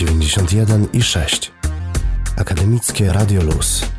91 i 6. Akademickie Radio Luz.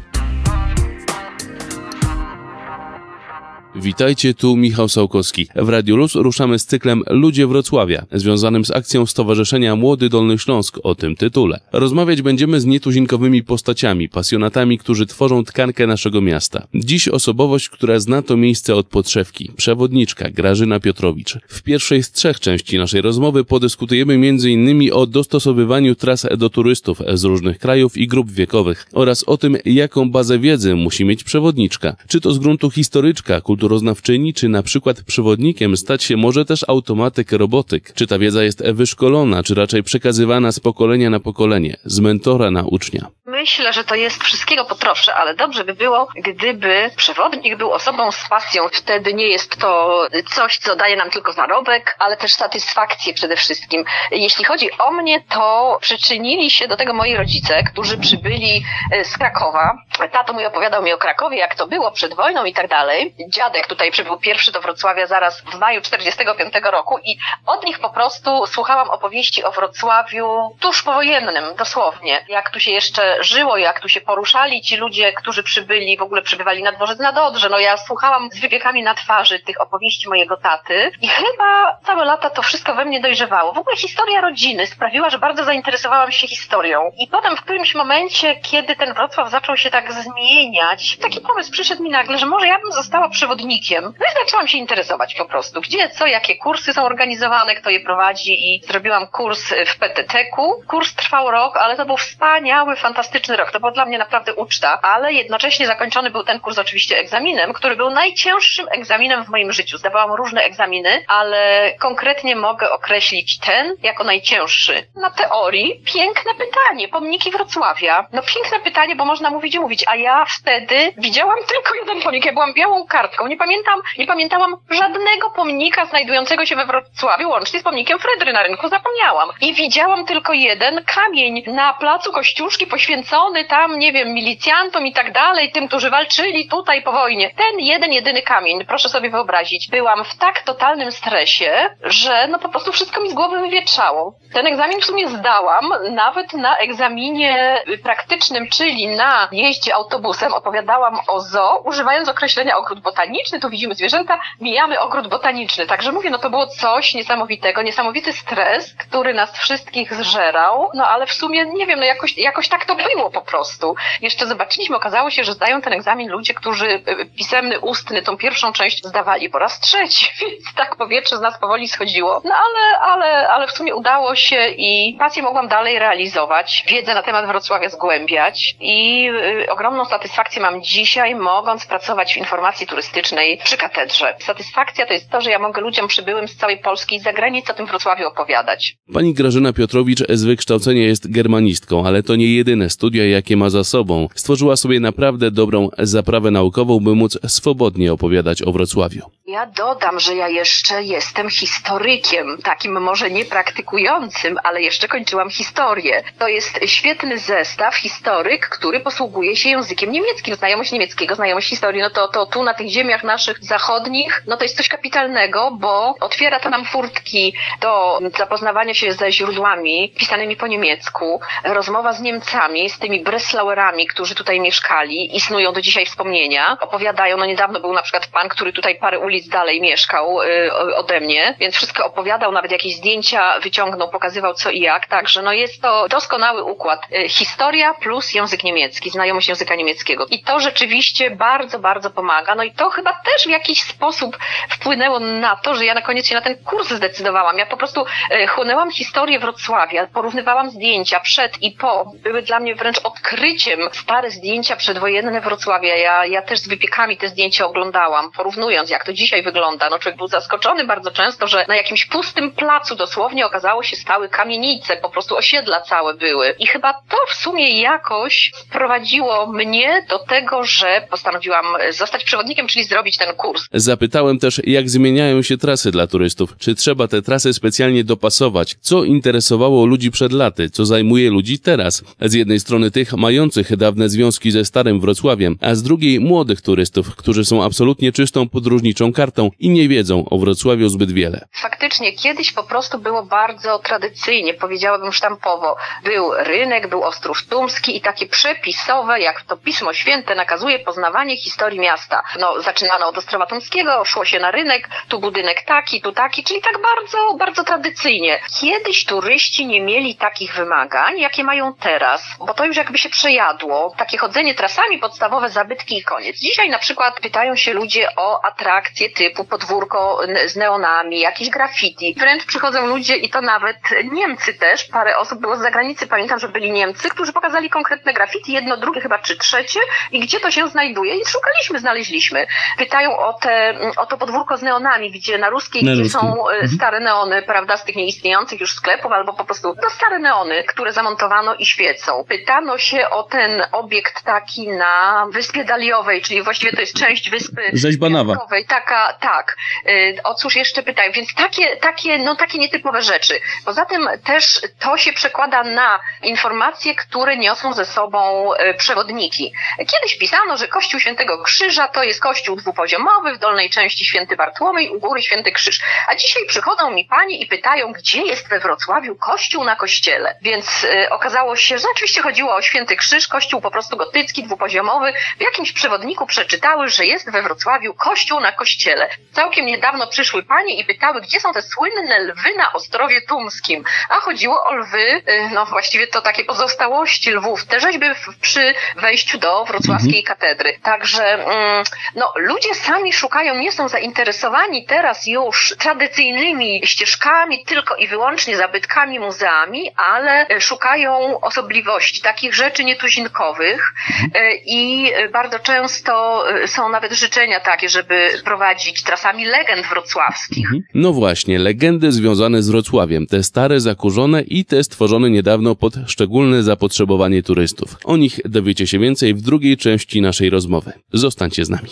Witajcie, tu Michał Sałkowski. W Radiu Luz ruszamy z cyklem Ludzie Wrocławia, związanym z akcją Stowarzyszenia Młody Dolny Śląsk o tym tytule. Rozmawiać będziemy z nietuzinkowymi postaciami, pasjonatami, którzy tworzą tkankę naszego miasta. Dziś osobowość, która zna to miejsce od podszewki, przewodniczka Grażyna Piotrowicz. W pierwszej z trzech części naszej rozmowy podyskutujemy m.in. o dostosowywaniu tras do turystów z różnych krajów i grup wiekowych oraz o tym, jaką bazę wiedzy musi mieć przewodniczka. Czy to z gruntu historyczka, kultury kulturoznawczyni, czy na przykład przewodnikiem stać się może też automatyk robotyk? Czy ta wiedza jest wyszkolona, czy raczej przekazywana z pokolenia na pokolenie, z mentora na ucznia? Myślę, że to jest wszystkiego po trosze, ale dobrze by było, gdyby przewodnik był osobą z pasją. Wtedy nie jest to coś, co daje nam tylko zarobek, ale też satysfakcję przede wszystkim. Jeśli chodzi o mnie, to przyczynili się do tego moi rodzice, którzy przybyli e, z Krakowa. Tato mój opowiadał mi o Krakowie, jak to było przed wojną i tak dalej. Dziadek tutaj przybył pierwszy do Wrocławia zaraz w maju 45 roku i od nich po prostu słuchałam opowieści o Wrocławiu tuż powojennym, dosłownie. Jak tu się jeszcze żyło, jak tu się poruszali ci ludzie, którzy przybyli, w ogóle przybywali na dworzec na Dodrze. No ja słuchałam z wypiekami na twarzy tych opowieści mojego taty i chyba całe lata to wszystko we mnie dojrzewało. W ogóle historia rodziny sprawiła, że bardzo zainteresowałam się historią. I potem w którymś momencie, kiedy ten Wrocław zaczął się tak zmieniać, taki pomysł przyszedł mi nagle, że może ja bym została przewodnikiem. No i zaczęłam się interesować po prostu, gdzie, co, jakie kursy są organizowane, kto je prowadzi i zrobiłam kurs w PTT-ku. Kurs trwał rok, ale to był wspaniały, fantastyczny rok. To była dla mnie naprawdę uczta, ale jednocześnie zakończony był ten kurs oczywiście egzaminem, który był najcięższym egzaminem w moim życiu. Zdawałam różne egzaminy, ale konkretnie mogę określić ten jako najcięższy. Na teorii piękne pytanie, pomniki Wrocławia. No piękne pytanie, bo można mówić i mówić, a ja wtedy widziałam tylko jeden pomnik. Ja byłam białą kartką. Nie pamiętam, nie pamiętałam żadnego pomnika znajdującego się we Wrocławiu, łącznie z pomnikiem Fredry na rynku. Zapomniałam. I widziałam tylko jeden kamień na placu Kościuszki poświęcony tam, nie wiem, milicjantom i tak dalej, tym, którzy walczyli tutaj po wojnie. Ten jeden, jedyny kamień, proszę sobie wyobrazić. Byłam w tak totalnym stresie, że no po prostu wszystko mi z głowy wywietrzało. Ten egzamin w sumie zdałam, nawet na egzaminie praktycznym, czyli na jeździe autobusem opowiadałam o zoo, używając określenia ogród botaniczny, tu widzimy zwierzęta, mijamy ogród botaniczny. Także mówię, no to było coś niesamowitego, niesamowity stres, który nas wszystkich zżerał, no ale w sumie, nie wiem, no jakoś, jakoś tak to było po prostu. Jeszcze zobaczyliśmy, okazało się, że zdają ten egzamin ludzie, którzy e, pisemny, ustny, tą pierwszą część zdawali po raz trzeci, więc tak powietrze z nas powoli schodziło. No ale, ale, ale w sumie udało się i pasję mogłam dalej realizować, wiedzę na temat Wrocławia zgłębiać i y, ogromną satysfakcję mam dzisiaj, mogąc pracować w informacji turystycznej przy katedrze. Satysfakcja to jest to, że ja mogę ludziom przybyłym z całej Polski i z zagranicy o tym Wrocławiu opowiadać. Pani Grażyna Piotrowicz z wykształcenia jest germanistką, ale to nie jedyne studia, jakie ma za sobą. Stworzyła sobie naprawdę dobrą zaprawę naukową, by móc swobodnie opowiadać o Wrocławiu. Ja dodam, że ja jeszcze jestem historykiem, takim może nie praktykującym, ale jeszcze kończyłam historię. To jest świetny zestaw, historyk, który posługuje się językiem niemieckim. Znajomość niemieckiego, znajomość historii, no to, to tu na tych ziemiach naszych zachodnich, no to jest coś kapitalnego, bo otwiera to nam furtki do zapoznawania się ze źródłami pisanymi po niemiecku, rozmowa z Niemcami, z tymi Breslauerami, którzy tutaj mieszkali i snują do dzisiaj wspomnienia. Opowiadają, no niedawno był na przykład pan, który tutaj parę ulic dalej mieszkał y, ode mnie, więc wszystko opowiadał, nawet jakieś zdjęcia wyciągnął, pokazywał co i jak, także no jest to doskonały układ. Y, historia plus język niemiecki, znajomość języka niemieckiego. I to rzeczywiście bardzo, bardzo pomaga. No i to chyba też w jakiś sposób wpłynęło na to, że ja na koniec się na ten kurs zdecydowałam. Ja po prostu y, chłonęłam historię Wrocławia, porównywałam zdjęcia przed i po. Były dla mnie wręcz odkryciem stare zdjęcia przedwojenne Wrocławia. Ja, ja też z wypiekami te zdjęcia oglądałam, porównując jak to dzisiaj wygląda. No człowiek był zaskoczony bardzo często, że na jakimś pustym placu dosłownie okazało się stały kamienice, po prostu osiedla całe były. I chyba to w sumie jakoś sprowadziło mnie do tego, że postanowiłam zostać przewodnikiem, czyli zrobić ten kurs. Zapytałem też, jak zmieniają się trasy dla turystów. Czy trzeba te trasy specjalnie dopasować? Co interesowało ludzi przed laty? Co zajmuje ludzi teraz? Z jednej strony tych mających dawne związki ze Starym Wrocławiem, a z drugiej młodych turystów, którzy są absolutnie czystą podróżniczą kartą i nie wiedzą o Wrocławiu zbyt wiele. Faktycznie, kiedyś po prostu było bardzo tradycyjnie, powiedziałabym sztampowo. Był rynek, był Ostrów Tumski i takie przepisowe, jak to Pismo Święte nakazuje, poznawanie historii miasta. No, zaczynano od Ostrowa Tumskiego, szło się na rynek, tu budynek taki, tu taki, czyli tak bardzo, bardzo tradycyjnie. Kiedyś turyści nie mieli takich wymagań, jakie mają teraz, bo to już jakby się przejadło. Takie chodzenie trasami, podstawowe zabytki i koniec. Dzisiaj na przykład pytają się ludzie o atrakcje typu podwórko z neonami, jakieś graffiti. Wręcz przychodzą ludzie i to nawet Niemcy też, parę osób było z zagranicy, pamiętam, że byli Niemcy, którzy pokazali konkretne graffiti, jedno, drugie chyba czy trzecie i gdzie to się znajduje i szukaliśmy, znaleźliśmy. Pytają o, te, o to podwórko z neonami, gdzie na ruskiej, na gdzie są e, mhm. stare neony, prawda, z tych nieistniejących już sklepów albo po prostu no, stare neony, które zamontowano i świecą. Pytano się o ten obiekt taki na Wyspie Daliowej, czyli właściwie to jest część wyspy Rzeźba Nawa. Taka, tak. E, o cóż jeszcze pytają, więc takie, takie, no takie nietypowe rzeczy. Poza tym też to się przekłada na informacje, które niosą ze sobą e, przewodniki. Kiedyś pisano, że Kościół Świętego Krzyża to jest kościół dwupoziomowy, w dolnej części Święty Bartłomiej, u góry Święty Krzyż. A dzisiaj przychodzą mi panie i pytają, gdzie jest we Wrocławiu kościół na kościele. Więc y, okazało się, że oczywiście chodziło o Święty Krzyż, kościół po prostu gotycki, dwupoziomowy. W jakimś przewodniku przeczytały, że jest we Wrocławiu kościół na kościele. Całkiem niedawno przyszły panie i pytały, gdzie są te słynne lwy na Ostrowie Tumskim. A chodziło o lwy, y, no właściwie to takie pozostałości lwów, te rzeźby przy wejściu do wrocławskiej mhm. katedry. Także mm, no, ludzie sami szukają, nie są zainteresowani teraz już tradycyjnymi ścieżkami, tylko i wyłącznie zabytkami, muzeami, ale szukają osobliwości, takich rzeczy nietuzinkowych y, i bardzo często są nawet życzenia takie, żeby prowadzić trasami legend wrocławskich. Mhm. No właśnie, legendy związane z Wrocławiem, te stare, zakurzone i te stworzone niedawno pod szczególne zapotrzebowanie turystów. O nich dowiecie się więcej w drugiej części naszej rozmowy. Zostańcie z nami.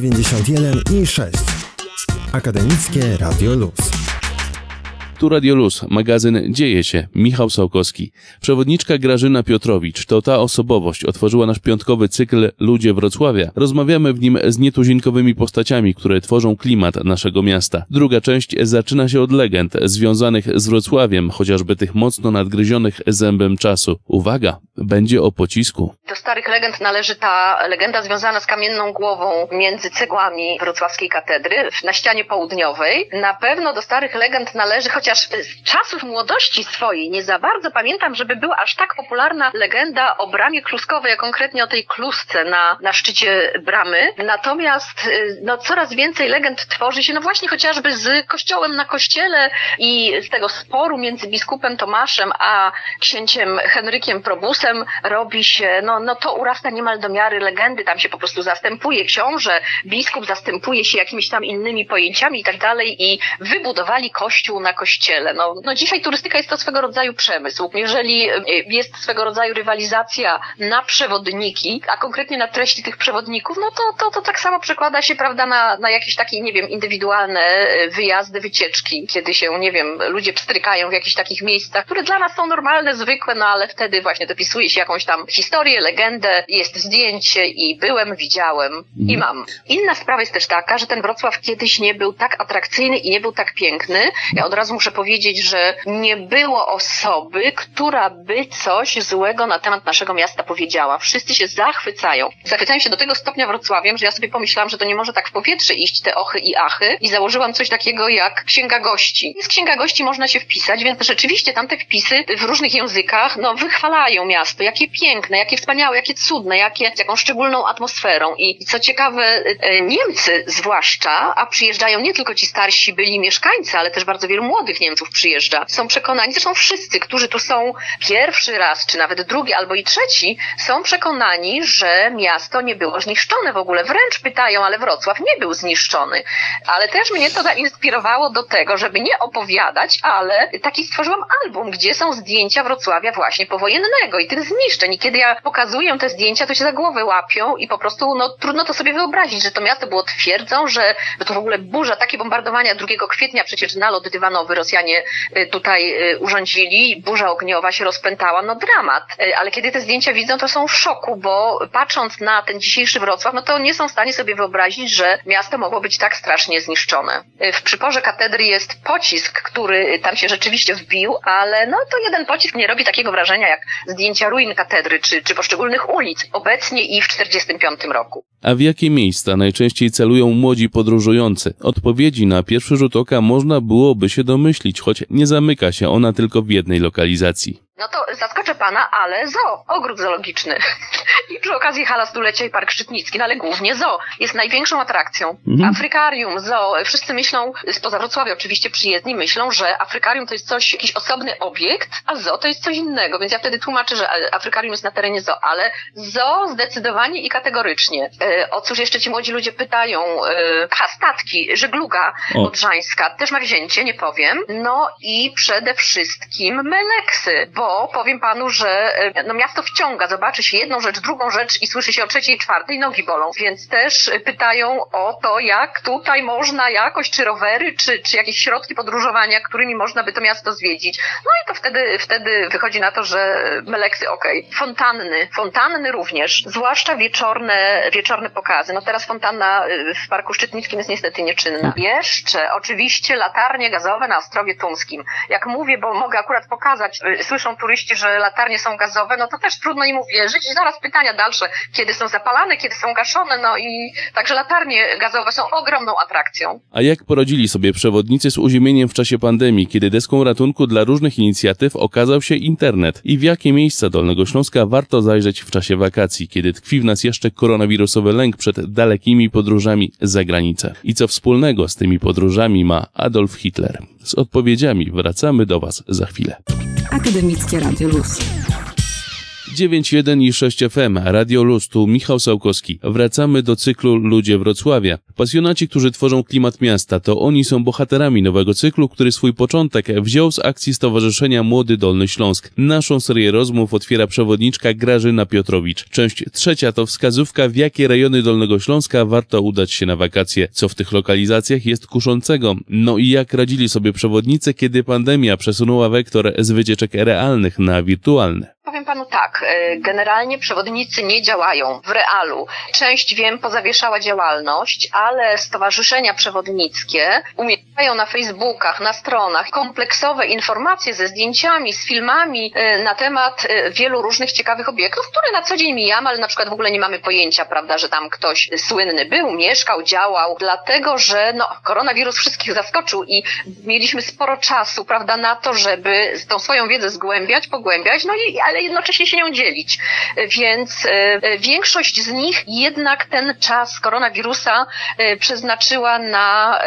91 i 6. Akademickie Radio Luz. Tu Radio Luz, magazyn Dzieje się, Michał Sołkowski. Przewodniczka Grażyna Piotrowicz to ta osobowość otworzyła nasz piątkowy cykl Ludzie Wrocławia. Rozmawiamy w nim z nietuzinkowymi postaciami, które tworzą klimat naszego miasta. Druga część zaczyna się od legend związanych z Wrocławiem, chociażby tych mocno nadgryzionych zębem czasu. Uwaga, będzie o pocisku. Do starych legend należy ta legenda związana z kamienną głową między cegłami wrocławskiej katedry na ścianie południowej. Na pewno do starych legend należy, choć chociaż z czasów młodości swojej nie za bardzo pamiętam, żeby była aż tak popularna legenda o bramie kluskowej, a konkretnie o tej klusce na, na szczycie bramy. Natomiast y, no, coraz więcej legend tworzy się, no właśnie chociażby z kościołem na kościele i z tego sporu między biskupem Tomaszem a księciem Henrykiem Probusem robi się, no, no to urasta niemal do miary legendy, tam się po prostu zastępuje książę, biskup zastępuje się jakimiś tam innymi pojęciami i tak dalej i wybudowali kościół na kościele kościele. No, no dzisiaj turystyka jest to swego rodzaju przemysł. Jeżeli e, jest swego rodzaju rywalizacja na przewodniki, a konkretnie na treści tych przewodników, no to, to, to tak samo przekłada się, prawda, na, na jakieś takie, nie wiem, indywidualne e, wyjazdy, wycieczki, kiedy się, nie wiem, ludzie pstrykają w jakichś takich miejscach, które dla nas są normalne, zwykłe, no ale wtedy właśnie dopisuje się jakąś tam historię, legendę, jest zdjęcie i byłem, widziałem i mhm. mam. Inna sprawa jest też taka, że ten Wrocław kiedyś nie był tak atrakcyjny i nie był tak piękny. Ja od razu muszę muszę powiedzieć, że nie było osoby, która by coś złego na temat naszego miasta powiedziała. Wszyscy się zachwycają. Zachwycają się do tego stopnia Wrocławiem, że ja sobie pomyślałam, że to nie może tak w powietrze iść te ochy i achy i założyłam coś takiego jak księga gości. Z księga gości można się wpisać, więc rzeczywiście tamte wpisy w różnych językach no, wychwalają miasto. Jakie piękne, jakie wspaniałe, jakie cudne, jakie, jaką szczególną atmosferą. I co ciekawe, e, Niemcy zwłaszcza, a przyjeżdżają nie tylko ci starsi byli mieszkańcy, ale też bardzo wielu młodych Niemców przyjeżdża. Są przekonani, zresztą wszyscy, którzy tu są pierwszy raz, czy nawet drugi albo i trzeci, są przekonani, że miasto nie było zniszczone w ogóle. Wręcz pytają, ale Wrocław nie był zniszczony. Ale też mnie to zainspirowało do tego, żeby nie opowiadać, ale taki stworzyłam album, gdzie są zdjęcia Wrocławia właśnie powojennego i tych zniszczeń. I kiedy ja pokazuję te zdjęcia, to się za głowę łapią i po prostu no, trudno to sobie wyobrazić, że to miasto było twierdzą, że to w ogóle burza, takie bombardowania 2 kwietnia przecież nalot dywanowy Rosjanie tutaj urządzili, burza ogniowa się rozpętała, no dramat. Ale kiedy te zdjęcia widzą, to są w szoku, bo patrząc na ten dzisiejszy Wrocław, no to nie są w stanie sobie wyobrazić, że miasto mogło być tak strasznie zniszczone. W przyporze katedry jest pocisk, który tam się rzeczywiście wbił, ale no to jeden pocisk nie robi takiego wrażenia jak zdjęcia ruin katedry czy, czy poszczególnych ulic obecnie i w 1945 roku. A w jakie miejsca najczęściej celują młodzi podróżujący? Odpowiedzi na pierwszy rzut oka można byłoby się domyślić, choć nie zamyka się ona tylko w jednej lokalizacji. No to zaskoczę pana, ale zoo, ogród zoologiczny. I przy okazji hala stulecia i Park Szczytnicki, no ale głównie zoo jest największą atrakcją. Mhm. Afrykarium, zoo, wszyscy myślą, spoza Wrocławia oczywiście przyjezdni, myślą, że Afrykarium to jest coś, jakiś osobny obiekt, a zoo to jest coś innego, więc ja wtedy tłumaczę, że Afrykarium jest na terenie zoo, ale zoo zdecydowanie i kategorycznie. E, o cóż jeszcze ci młodzi ludzie pytają? E, aha, statki, żegluga o. odrzańska, też ma wzięcie, nie powiem. No i przede wszystkim meleksy, bo bo powiem panu, że e, no, miasto wciąga, zobaczy się jedną rzecz, drugą rzecz i słyszy się o trzeciej, czwartej, nogi bolą. Więc też pytają o to, jak tutaj można jakoś, czy rowery, czy, czy jakieś środki podróżowania, którymi można by to miasto zwiedzić. No i to wtedy, wtedy wychodzi na to, że Meleksy okej. Okay. Fontanny, fontanny również, zwłaszcza wieczorne, wieczorne pokazy. No teraz fontanna y, w Parku Szczytnickim jest niestety nieczynna. Jeszcze oczywiście latarnie gazowe na Ostrowie Tumskim. Jak mówię, bo mogę akurat pokazać, y, turyści, że latarnie są gazowe, no to też trudno im uwierzyć. I zaraz pytania dalsze, kiedy są zapalane, kiedy są gaszone, no i także latarnie gazowe są ogromną atrakcją. A jak poradzili sobie przewodnicy z uziemieniem w czasie pandemii, kiedy deską ratunku dla różnych inicjatyw okazał się internet? I w jakie miejsca Dolnego Śląska warto zajrzeć w czasie wakacji, kiedy tkwi w nas jeszcze koronawirusowy lęk przed dalekimi podróżami za granicę? I co wspólnego z tymi podróżami ma Adolf Hitler? Z odpowiedziami wracamy do Was za chwilę. Akademickie Radio Luz. 9.1 i 6 FM, Radio Luz, tu Michał Sałkowski. Wracamy do cyklu Ludzie Wrocławia. Pasjonaci, którzy tworzą klimat miasta, to oni są bohaterami nowego cyklu, który swój początek wziął z akcji Stowarzyszenia Młody Dolny Śląsk. Naszą serię rozmów otwiera przewodniczka Grażyna Piotrowicz. Część trzecia to wskazówka, w jakie rejony Dolnego Śląska warto udać się na wakacje, co w tych lokalizacjach jest kuszącego. No i jak radzili sobie przewodnicy, kiedy pandemia przesunęła wektor z wycieczek realnych na wirtualne. Powiem panu tak, generalnie przewodnicy nie działają w realu. Część wiem pozawieszała działalność, ale stowarzyszenia przewodnickie umieszczają na Facebookach, na stronach kompleksowe informacje ze zdjęciami, z filmami e, na temat e, wielu różnych ciekawych obiektów, które na co dzień mijamy, ale na przykład w ogóle nie mamy pojęcia, prawda, że tam ktoś słynny był, mieszkał, działał, dlatego że no, koronawirus wszystkich zaskoczył i mieliśmy sporo czasu, prawda, na to, żeby tą swoją wiedzę zgłębiać, pogłębiać, no i ale jednocześnie się nią dzielić. Więc e, większość z nich jednak ten czas koronawirusa e, przeznaczyła na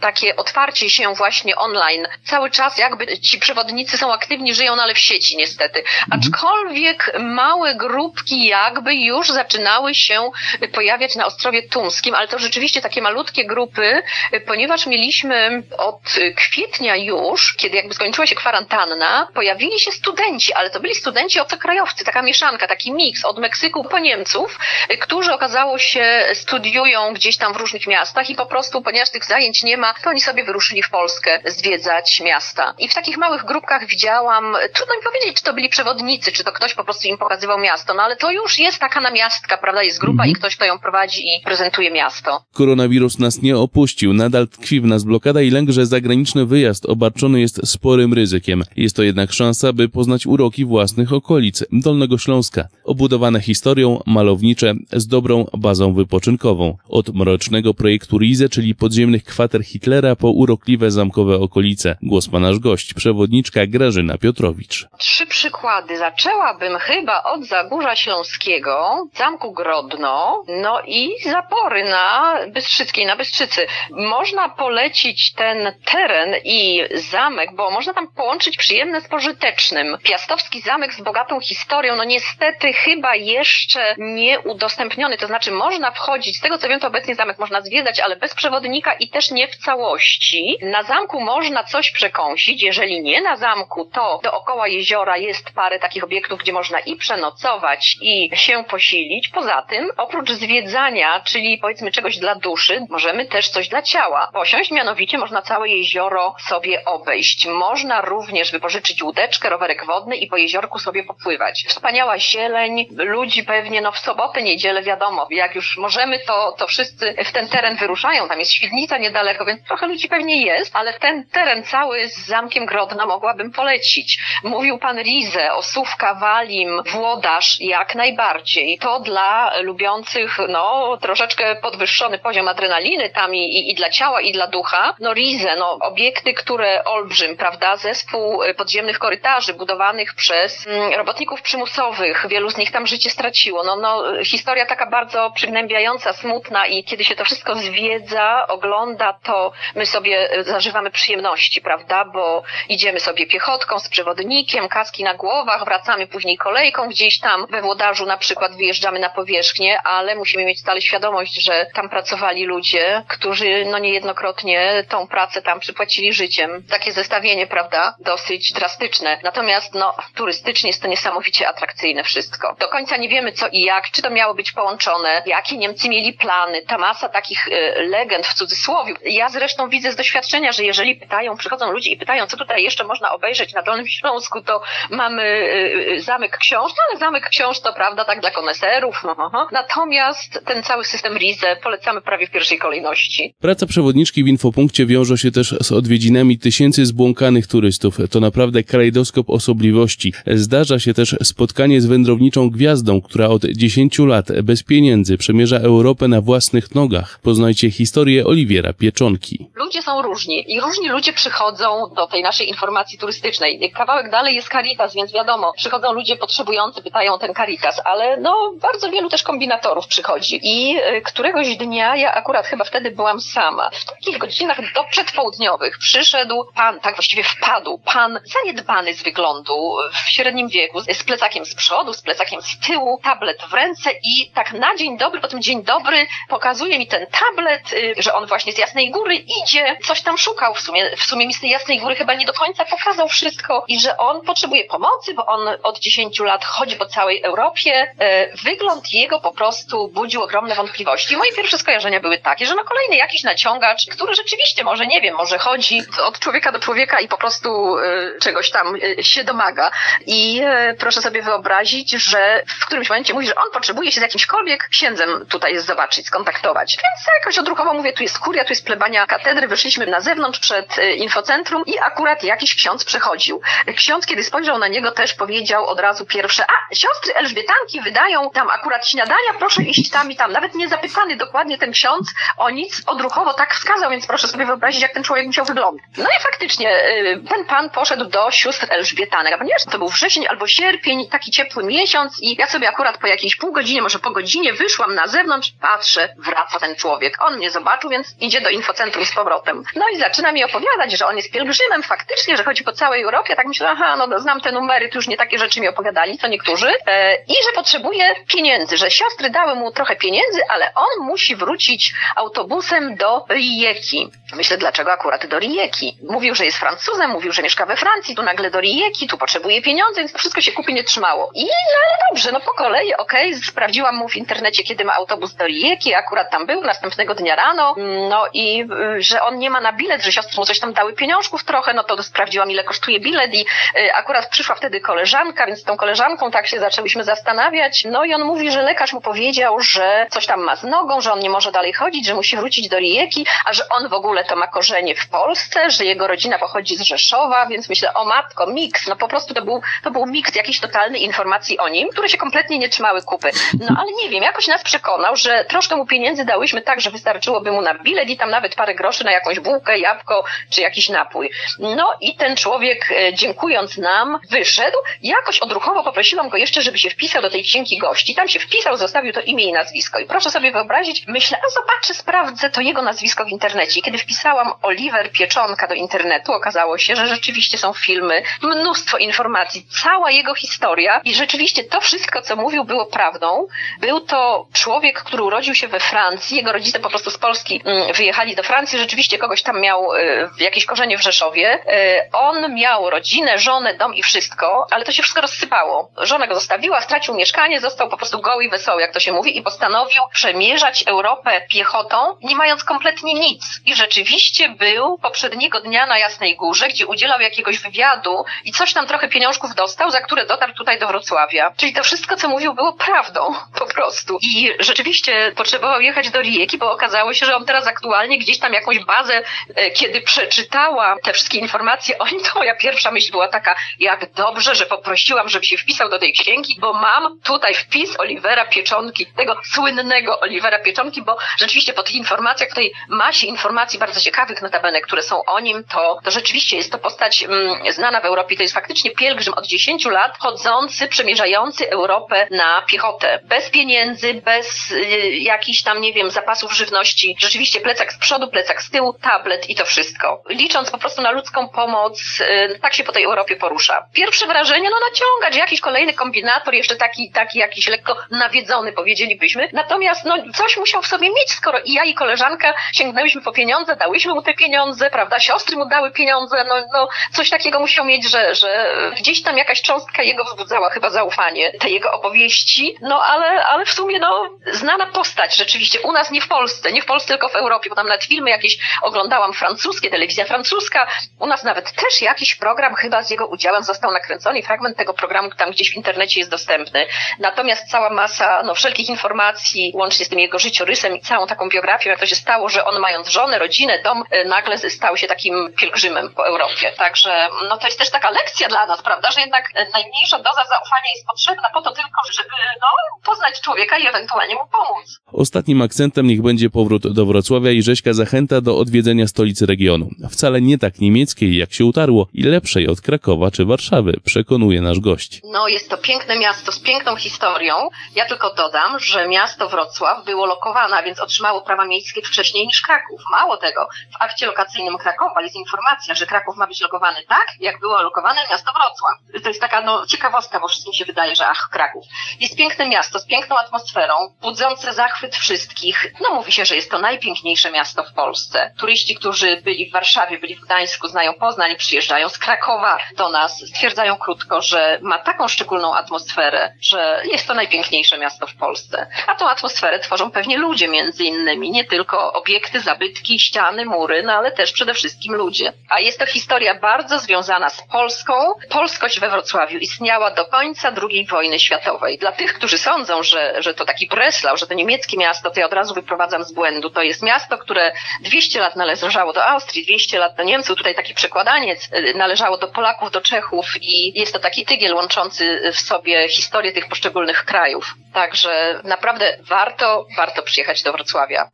takie otwarcie się właśnie online. Cały czas jakby ci przewodnicy są aktywni, żyją, no ale w sieci niestety. Mhm. Aczkolwiek małe grupki jakby już zaczynały się pojawiać na Ostrowie Tumskim, ale to rzeczywiście takie malutkie grupy, ponieważ mieliśmy od kwietnia już, kiedy jakby skończyła się kwarantanna, pojawili się studenci, ale to byli studenci obcokrajowcy, taka mieszanka, taki miks od Meksyku po Niemców, którzy okazało się studiują gdzieś tam w różnych miastach i po prostu, ponieważ tych zajęć nie ma, to oni sobie wyruszyli w Polskę zwiedzać miasta. I w takich małych grupkach widziałam, trudno mi powiedzieć, czy to byli przewodnicy, czy to ktoś po prostu im pokazywał miasto, no ale to już jest taka namiastka, prawda, jest grupa mhm. i ktoś, kto ją prowadzi i prezentuje miasto. Koronawirus nas nie opuścił, nadal tkwi w nas blokada i lęk, że zagraniczny wyjazd obarczony jest sporym ryzykiem. Jest to jednak szansa, by poznać uroki własnych okolic Dolnego Śląska, obudowane historią, malownicze, z dobrą bazą wypoczynkową. Od mrocznego projektu Rize, czyli podziemnych kwater Hitlera, po urokliwe zamkowe okolice. Głos ma nasz gość, przewodniczka Grażyna Piotrowicz. Trzy przykłady. Zaczęłabym chyba od Zagórza Śląskiego, Zamku Grodno, no i zapory na Bystrzyckiej, na Bystrzycy. Można polecić ten teren i zamek, bo można tam połączyć przyjemne z pożytecznym. Piastowski zamek z bogatą historią, no niestety chyba jeszcze nie udostępniony, to znaczy można wchodzić, z tego co wiem to obecnie zamek można zwiedzać, ale bez przewodnika i też nie w całości. Na zamku można coś przekąsić, jeżeli nie na zamku, to dookoła jeziora jest parę takich obiektów, gdzie można i przenocować i się posilić. Poza tym, oprócz zwiedzania, czyli powiedzmy czegoś dla duszy, możemy też coś dla ciała posiąść, mianowicie można całe jezioro sobie obejść. Można również wypożyczyć łódeczkę, rowerek wodny i po jeziorku sobie popływać. Wspaniała zieleń, ludzi pewnie no w sobotę, niedzielę wiadomo, jak już możemy, to, to wszyscy w ten teren wyruszają. Tam jest świdnica niedaleko, więc trochę ludzi pewnie jest, ale ten teren cały z Zamkiem Grodna mogłabym polecić. Mówił pan Rize, Osówka, Walim, Włodarz, jak najbardziej. To dla lubiących, no, troszeczkę podwyższony poziom adrenaliny tam i, i, i dla ciała, i dla ducha. No Rize, no, obiekty, które olbrzym, prawda, zespół podziemnych korytarzy budowanych przez mm, robotników przymusowych, wielu z nich tam życie straciło. No, no, historia taka bardzo przygnębiająca, smutna i kiedy się to wszystko zwiedza, ogląda, to my sobie zażywamy przyjemności, prawda, bo idziemy sobie piechotką z przewodnikiem, kaski na głowach, wracamy później kolejką gdzieś tam we Włodarzu na przykład wyjeżdżamy na powierzchnię, ale musimy mieć stale świadomość, że tam pracowali ludzie, którzy no niejednokrotnie tą pracę tam przypłacili życiem. Takie zestawienie, prawda, dosyć drastyczne. Natomiast no turystycznie jest to niesamowicie atrakcyjne wszystko. Do końca nie wiemy co i jak, czy to miało być połączone, jakie Niemcy mieli plany, ta masa takich y, legend w cudzysłowie. Ja zresztą widzę z doświadczenia, że jeżeli pytają, przychodzą ludzie i pytają, co tutaj jeszcze można obejrzeć na Dolnym Śląsku, to mamy y, y, zamek książ, no ale zamek książ to prawda, tak dla koneserów. No, no, no. Natomiast ten cały system RIZE polecamy prawie w pierwszej kolejności. Praca przewodniczki w infopunkcie wiąże się też z odwiedzinami tysięcy zbłąkanych turystów. To naprawdę krajdoskop osobliwości. Zdarza się też spotkanie z wędrowniczą gwiazdą, która od 10 lat bez pieniędzy przemierza Europę na własnych nogach. Poznajcie historię Oliwiera Pieczonki. Ludzie są różni i różni ludzie przychodzą do tej naszej informacji turystycznej. Kawałek dalej jest Caritas, więc wiadomo, przychodzą ludzie potrzebujący, pytają ten Caritas, ale no bardzo wielu też kombinatorów przychodzi. I y, któregoś dnia, ja akurat chyba wtedy byłam sama, w takich godzinach do przedpołudniowych przyszedł pan, tak właściwie wpadł, pan zaniedbany z wyglądu, w średnim wieku, z plecakiem z przodu, z plecakiem z tyłu, tablet w ręce i tak na dzień dobry, po tym dzień dobry pokazuje mi ten tablet, y, że on właśnie z Jasnej Góry idzie, coś tam szukał w sumie, w sumie mi z tej Jasnej Góry chyba nie do końca pokazał wszystko i że on potrzebuje pomocy, bo on od 10 lat chodzi po całej Europie. E, wygląd jego po prostu budził ogromne wątpliwości. Moje pierwsze skojarzenia były takie, że no kolejny jakiś naciągacz, który rzeczywiście może, nie wiem, może chodzi od człowieka do człowieka i po prostu e, czegoś tam e, się domaga. I proszę sobie wyobrazić, że w którymś momencie mówi, że on potrzebuje się z jakimśkolwiek księdzem tutaj zobaczyć, skontaktować. Więc ja jakoś odruchowo mówię, tu jest kuria, tu jest plebania katedry, wyszliśmy na zewnątrz przed infocentrum i akurat jakiś ksiądz przechodził. Ksiądz, kiedy spojrzał na niego, też powiedział od razu pierwsze, a siostry Elżbietanki wydają tam akurat śniadania, proszę iść tam i tam. Nawet nie zapytany dokładnie ten ksiądz o nic, odruchowo tak wskazał, więc proszę sobie wyobrazić, jak ten człowiek musiał wyglądać. No i faktycznie y, ten pan poszedł do sióstr Elżbietanek, a ponieważ to był wrzesień albo sierpień, taki ciepły miesiąc i ja sobie akurat po jakiejś pół godzinie, może po godzinie wyszłam na zewnątrz, patrzę, wraca ten człowiek. On mnie zobaczył, więc idzie do infocentrum z powrotem. No i zaczyna mi opowiadać, że on jest pielgrzymem faktycznie, że chodzi po całej Europie. Tak myślę, aha, no znam te numery, to już nie takie rzeczy mi opowiadali, co niektórzy. E, I że potrzebuje pieniędzy, że siostry dały mu trochę pieniędzy, ale on musi wrócić autobusem do Rijeki. Myślę, dlaczego akurat do Rijeki? Mówił, że jest Francuzem, mówił, że mieszka we Francji, tu nagle do Rijeki, tu potrzebuje pieniędzy, więc to wszystko się kupy nie trzymało. I no ale dobrze, no po kolei, okej, okay, sprawdziłam mu w internecie, kiedy ma autobus do Rijeki, akurat tam był, następnego dnia rano, no i y, że on nie ma na bilet, że siostry mu coś tam dały pieniążków trochę, no to sprawdziłam, ile kosztuje bilet i y, akurat przyszła wtedy koleżanka, więc z tą koleżanką tak się zaczęłyśmy zastanawiać, no i on mówi, że lekarz mu powiedział, że coś tam ma z nogą, że on nie może dalej chodzić, że musi wrócić do Rijeki, a że on w ogóle to ma korzenie w Polsce, że jego rodzina pochodzi z Rzeszowa, więc myślę, o matko, miks, no po prostu to był, to był miks jakiejś informacji o nim, które się kompletnie nie trzymały kupy. No ale nie wiem, jakoś nas przekonał, że troszkę mu pieniędzy dałyśmy tak, że wystarczyłoby mu na bilet i tam nawet parę groszy na jakąś bułkę, jabłko czy jakiś napój. No i ten człowiek, e, dziękując nam, wyszedł. Jakoś odruchowo poprosiłam go jeszcze, żeby się wpisał do tej księgi gości. Tam się wpisał, zostawił to imię i nazwisko. I proszę sobie wyobrazić, myślę, a zobaczę, sprawdzę to jego nazwisko w internecie. I kiedy wpisałam Oliver Pieczonka do internetu, okazało się, że rzeczywiście są filmy, mnóstwo informacji, cała jego historia i rzeczywiście to wszystko, co mówił, było prawdą. Był to człowiek, który urodził się we Francji, jego rodzice po prostu z Polski mm, wyjechali do Francji, rzeczywiście kogoś tam miał y, jakieś korzenie w Rzeszowie. Y, on miał rodzinę, żonę, dom i wszystko, ale to się wszystko rozsypało. Żona go zostawiła, stracił mieszkanie, został po prostu goły i wesoły, jak to się mówi, i postanowił przemierzać Europę piechotą, nie mając kompletnie nic. I rzeczywiście był poprzedniego dnia na Jasnej Górze, gdzie udzielał jakiegoś wywiadu i coś tam trochę pieniążków dostał, za które dotarł tutaj do Wrocławia. Czyli to wszystko, co mówił, było prawdą po prostu. I rzeczywiście potrzebował jechać do Rijeki, bo okazało się, że on teraz aktualnie gdzieś tam jakąś bazę, e, kiedy przeczytała te wszystkie informacje o nim, to moja pierwsza myśl była taka, jak dobrze, że poprosiłam, żeby się wpisał do tej księgi, bo mam tutaj wpis Olivera Pieczonki, tego słynnego Olivera Pieczonki, bo rzeczywiście po tych informacjach, w tej masie informacji bardzo ciekawych notabene, które są o nim, to, to rzeczywiście jest to postać mm, znana w Europie. To jest faktycznie pielgrzym od 10 lat, chodzący, przemierzający Europę na piechotę. Bez pieniędzy, bez y, jakichś tam, nie wiem, zapasów żywności. Rzeczywiście plecak z przodu, plecak z tyłu, tablet i to wszystko. Licząc po prostu na ludzką pomoc, y, tak się po tej Europie porusza. Pierwsze wrażenie, no naciągać, jakiś kolejny kombinator, jeszcze taki, taki jakiś lekko nawiedzony, powiedzielibyśmy. Natomiast, no, coś musiał w sobie mieć, skoro i ja i koleżanka sięgnęliśmy po pieniądze, dałyśmy mu te pieniądze, prawda, siostry mu dały pieniądze, no, no coś takiego musiał mieć, że, że gdzieś tam jakaś cząstka jego wzbudzała chyba zaufanie tej jego opowieści, no ale, ale w sumie, no, znana postać rzeczywiście, u nas nie w Polsce, nie w Polsce, tylko w Europie, bo tam nawet filmy jakieś oglądałam francuskie, telewizja francuska, u nas nawet też jakiś program chyba z jego udziałem został nakręcony fragment tego programu tam gdzieś w internecie jest dostępny. Natomiast cała masa, no, wszelkich informacji, łącznie z tym jego życiorysem i całą taką biografią, jak to się stało, że on mając żonę, rodzinę, dom, y, nagle stał się takim pielgrzymem po Europie. Także, no to jest też taka lekcja dla nas, prawda, że jednak najmniejsza doza zaufania jest potrzebna po to tylko, żeby, no, poznać człowieka i ewentualnie mu pomóc. Ostatnim akcentem niech będzie powrót do Wrocławia i Rzeźka zachęta do odwiedzenia stolicy regionu. Wcale nie tak niemieckiej, jak się utarło, i lepszej od Krakowa czy Warszawy, przekonuje nasz gość. No, jest to piękne miasto z piękną historią. Ja tylko dodam, że miasto Wrocław było lokowane, a więc otrzymało prawa miejskie wcześniej niż Kraków. Mało tego, w akcie lokacyjnym Krakowa jest informacja, że Kraków ma być lokowany tak, jak było lokowane miasto Wrocław. To jest taka no, ciekawostka, bo wszystkim się wydaje, że ach, Kraków. Jest piękne miasto z piękną atmosferą, budzące zachwyt wszystkich. No mówi się, że jest to najpiękniejsze miasto w Polsce. Turyści, którzy byli w Warszawie, byli w Gdańsku, znają Poznań, przyjeżdżają z Krakowa do nas, stwierdzają krótko, że ma taką szczególną atmosferę, że jest to najpiękniejsze miasto w Polsce. A tą atmosferę tworzą pewnie ludzie między innymi, nie tylko obiekty, zabytki, ściany, mury, no ale też przede wszystkim ludzie. A jest to historia bardzo związana z Polską. Polskość we Wrocławiu istniała do końca II wojny światowej. Dla tych, którzy sądzą, że, że to taki Breslau, że to niemieckie miasto, to ja od razu wyprowadzam z błędu. To jest miasto, które 200 lat należało do Austrii, 200 lat do Niemców. Tutaj taki przekładaniec y, należało do Polaków, do Czechów i jest to taki tygiel łączący w sobie historię tych poszczególnych krajów. Także naprawdę warto, warto przyjechać do Wrocławia.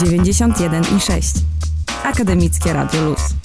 91 i 6. Akademickie Radio Luz.